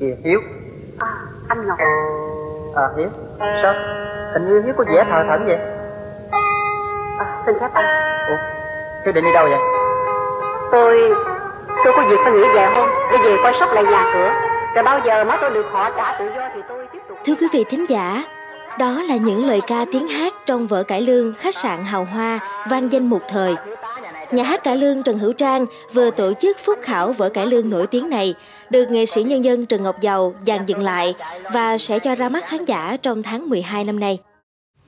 Kìa Hiếu. À, anh Ngọc À Hiếu. Sao? Hình như Hiếu có vẻ thờ thẫn vậy? À, Xin phép anh. Ủa Hiếu định đi đâu vậy? Tôi Tôi có việc phải nghỉ vài hôm. Để về coi sóc lại nhà cửa. Rồi bao giờ má tôi được họ trả tự do Thì tôi tiếp tục. Thưa quý vị thính giả, đó là những lời ca tiếng hát trong vở cải lương khách sạn hào hoa vang danh một thời. Nhà hát cải lương Trần Hữu Trang vừa tổ chức phúc khảo vở cải lương nổi tiếng này, được nghệ sĩ nhân dân Trần Ngọc Dầu dàn dựng lại và sẽ cho ra mắt khán giả trong tháng 12 năm nay.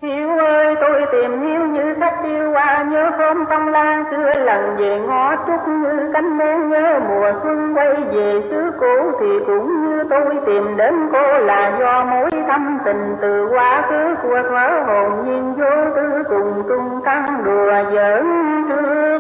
Hiếu ơi tôi tìm Hiếu như khách đi qua Nhớ hôm tâm lan xưa lần về ngõ trúc Như cánh nén nhớ mùa xuân quay về xứ cũ Thì cũng như tôi tìm đến cô là do mối thâm tình Từ quá khứ của thuở hồn nhiên vô tư Cùng tung tăng đùa giỡn thương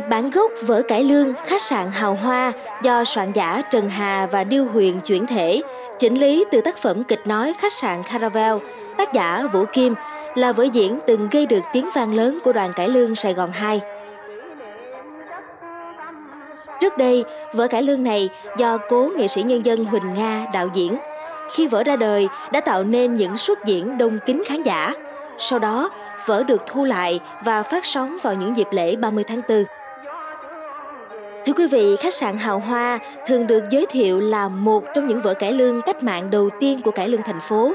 Kịch bản gốc vở cải lương khách sạn hào hoa do soạn giả Trần Hà và Điêu Huyền chuyển thể, chỉnh lý từ tác phẩm kịch nói khách sạn Caravel, tác giả Vũ Kim, là vở diễn từng gây được tiếng vang lớn của đoàn cải lương Sài Gòn 2. Trước đây, vở cải lương này do cố nghệ sĩ nhân dân Huỳnh Nga đạo diễn. Khi vở ra đời đã tạo nên những suất diễn đông kính khán giả. Sau đó, vở được thu lại và phát sóng vào những dịp lễ 30 tháng 4. Thưa quý vị, khách sạn Hào Hoa thường được giới thiệu là một trong những vở cải lương cách mạng đầu tiên của cải lương thành phố.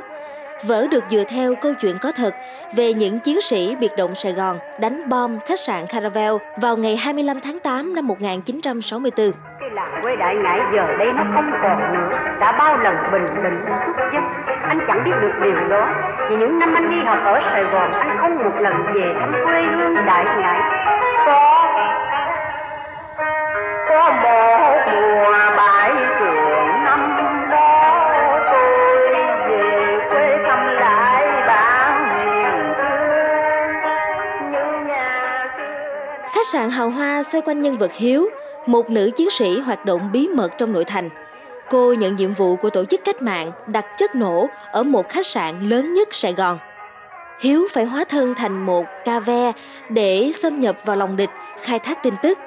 Vở được dựa theo câu chuyện có thật về những chiến sĩ biệt động Sài Gòn đánh bom khách sạn Caravel vào ngày 25 tháng 8 năm 1964. Cái làng quê đại ngãi giờ đây nó không còn nữa Đã bao lần bình định xuất giấc. Anh chẳng biết được điều đó Vì những năm anh đi học ở Sài Gòn Anh không một lần về thăm quê hương đại ngãi Có Khách sạn Hào Hoa xoay quanh nhân vật Hiếu, một nữ chiến sĩ hoạt động bí mật trong nội thành. Cô nhận nhiệm vụ của tổ chức cách mạng đặt chất nổ ở một khách sạn lớn nhất Sài Gòn. Hiếu phải hóa thân thành một ca ve để xâm nhập vào lòng địch, khai thác tin tức.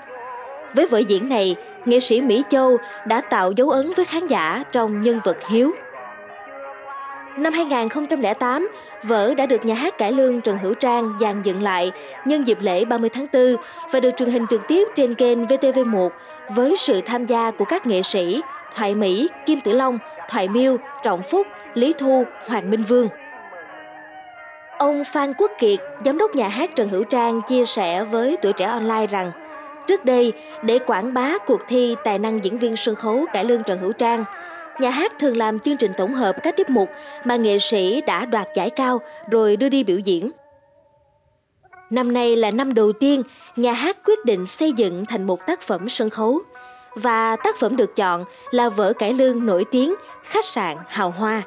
Với vở diễn này, nghệ sĩ Mỹ Châu đã tạo dấu ấn với khán giả trong nhân vật Hiếu. Năm 2008, vở đã được nhà hát cải lương Trần Hữu Trang dàn dựng lại nhân dịp lễ 30 tháng 4 và được truyền hình trực tiếp trên kênh VTV1 với sự tham gia của các nghệ sĩ Thoại Mỹ, Kim Tử Long, Thoại Miêu, Trọng Phúc, Lý Thu, Hoàng Minh Vương. Ông Phan Quốc Kiệt, giám đốc nhà hát Trần Hữu Trang chia sẻ với tuổi trẻ online rằng Trước đây, để quảng bá cuộc thi tài năng diễn viên sân khấu cải lương Trần Hữu Trang, nhà hát thường làm chương trình tổng hợp các tiết mục mà nghệ sĩ đã đoạt giải cao rồi đưa đi biểu diễn. Năm nay là năm đầu tiên nhà hát quyết định xây dựng thành một tác phẩm sân khấu và tác phẩm được chọn là vở cải lương nổi tiếng Khách sạn Hào Hoa.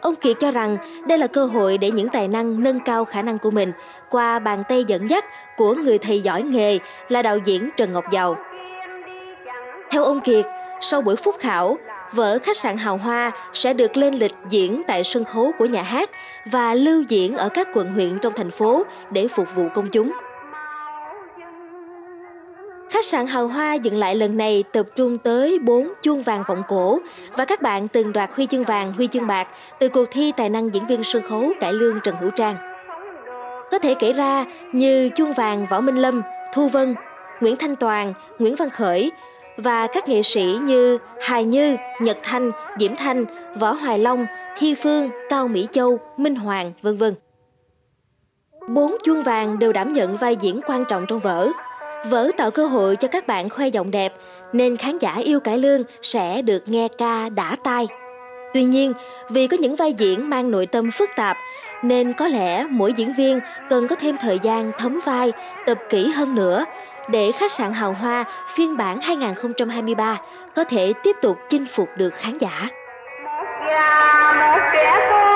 Ông Kiệt cho rằng đây là cơ hội để những tài năng nâng cao khả năng của mình qua bàn tay dẫn dắt của người thầy giỏi nghề là đạo diễn Trần Ngọc Giàu. Theo ông Kiệt, sau buổi phúc khảo, vở Khách sạn Hào Hoa sẽ được lên lịch diễn tại sân khấu của nhà hát và lưu diễn ở các quận huyện trong thành phố để phục vụ công chúng. Khách sạn Hào Hoa dựng lại lần này tập trung tới 4 chuông vàng vọng cổ và các bạn từng đoạt huy chương vàng, huy chương bạc từ cuộc thi tài năng diễn viên sân khấu cải lương Trần Hữu Trang. Có thể kể ra như chuông vàng Võ Minh Lâm, Thu Vân, Nguyễn Thanh Toàn, Nguyễn Văn Khởi và các nghệ sĩ như Hài Như, Nhật Thanh, Diễm Thanh, Võ Hoài Long, Thi Phương, Cao Mỹ Châu, Minh Hoàng, vân vân. Bốn chuông vàng đều đảm nhận vai diễn quan trọng trong vở. Vở tạo cơ hội cho các bạn khoe giọng đẹp, nên khán giả yêu cải lương sẽ được nghe ca đã tai. Tuy nhiên, vì có những vai diễn mang nội tâm phức tạp, nên có lẽ mỗi diễn viên cần có thêm thời gian thấm vai, tập kỹ hơn nữa để khách sạn hào hoa phiên bản 2023 có thể tiếp tục chinh phục được khán giả. Dạ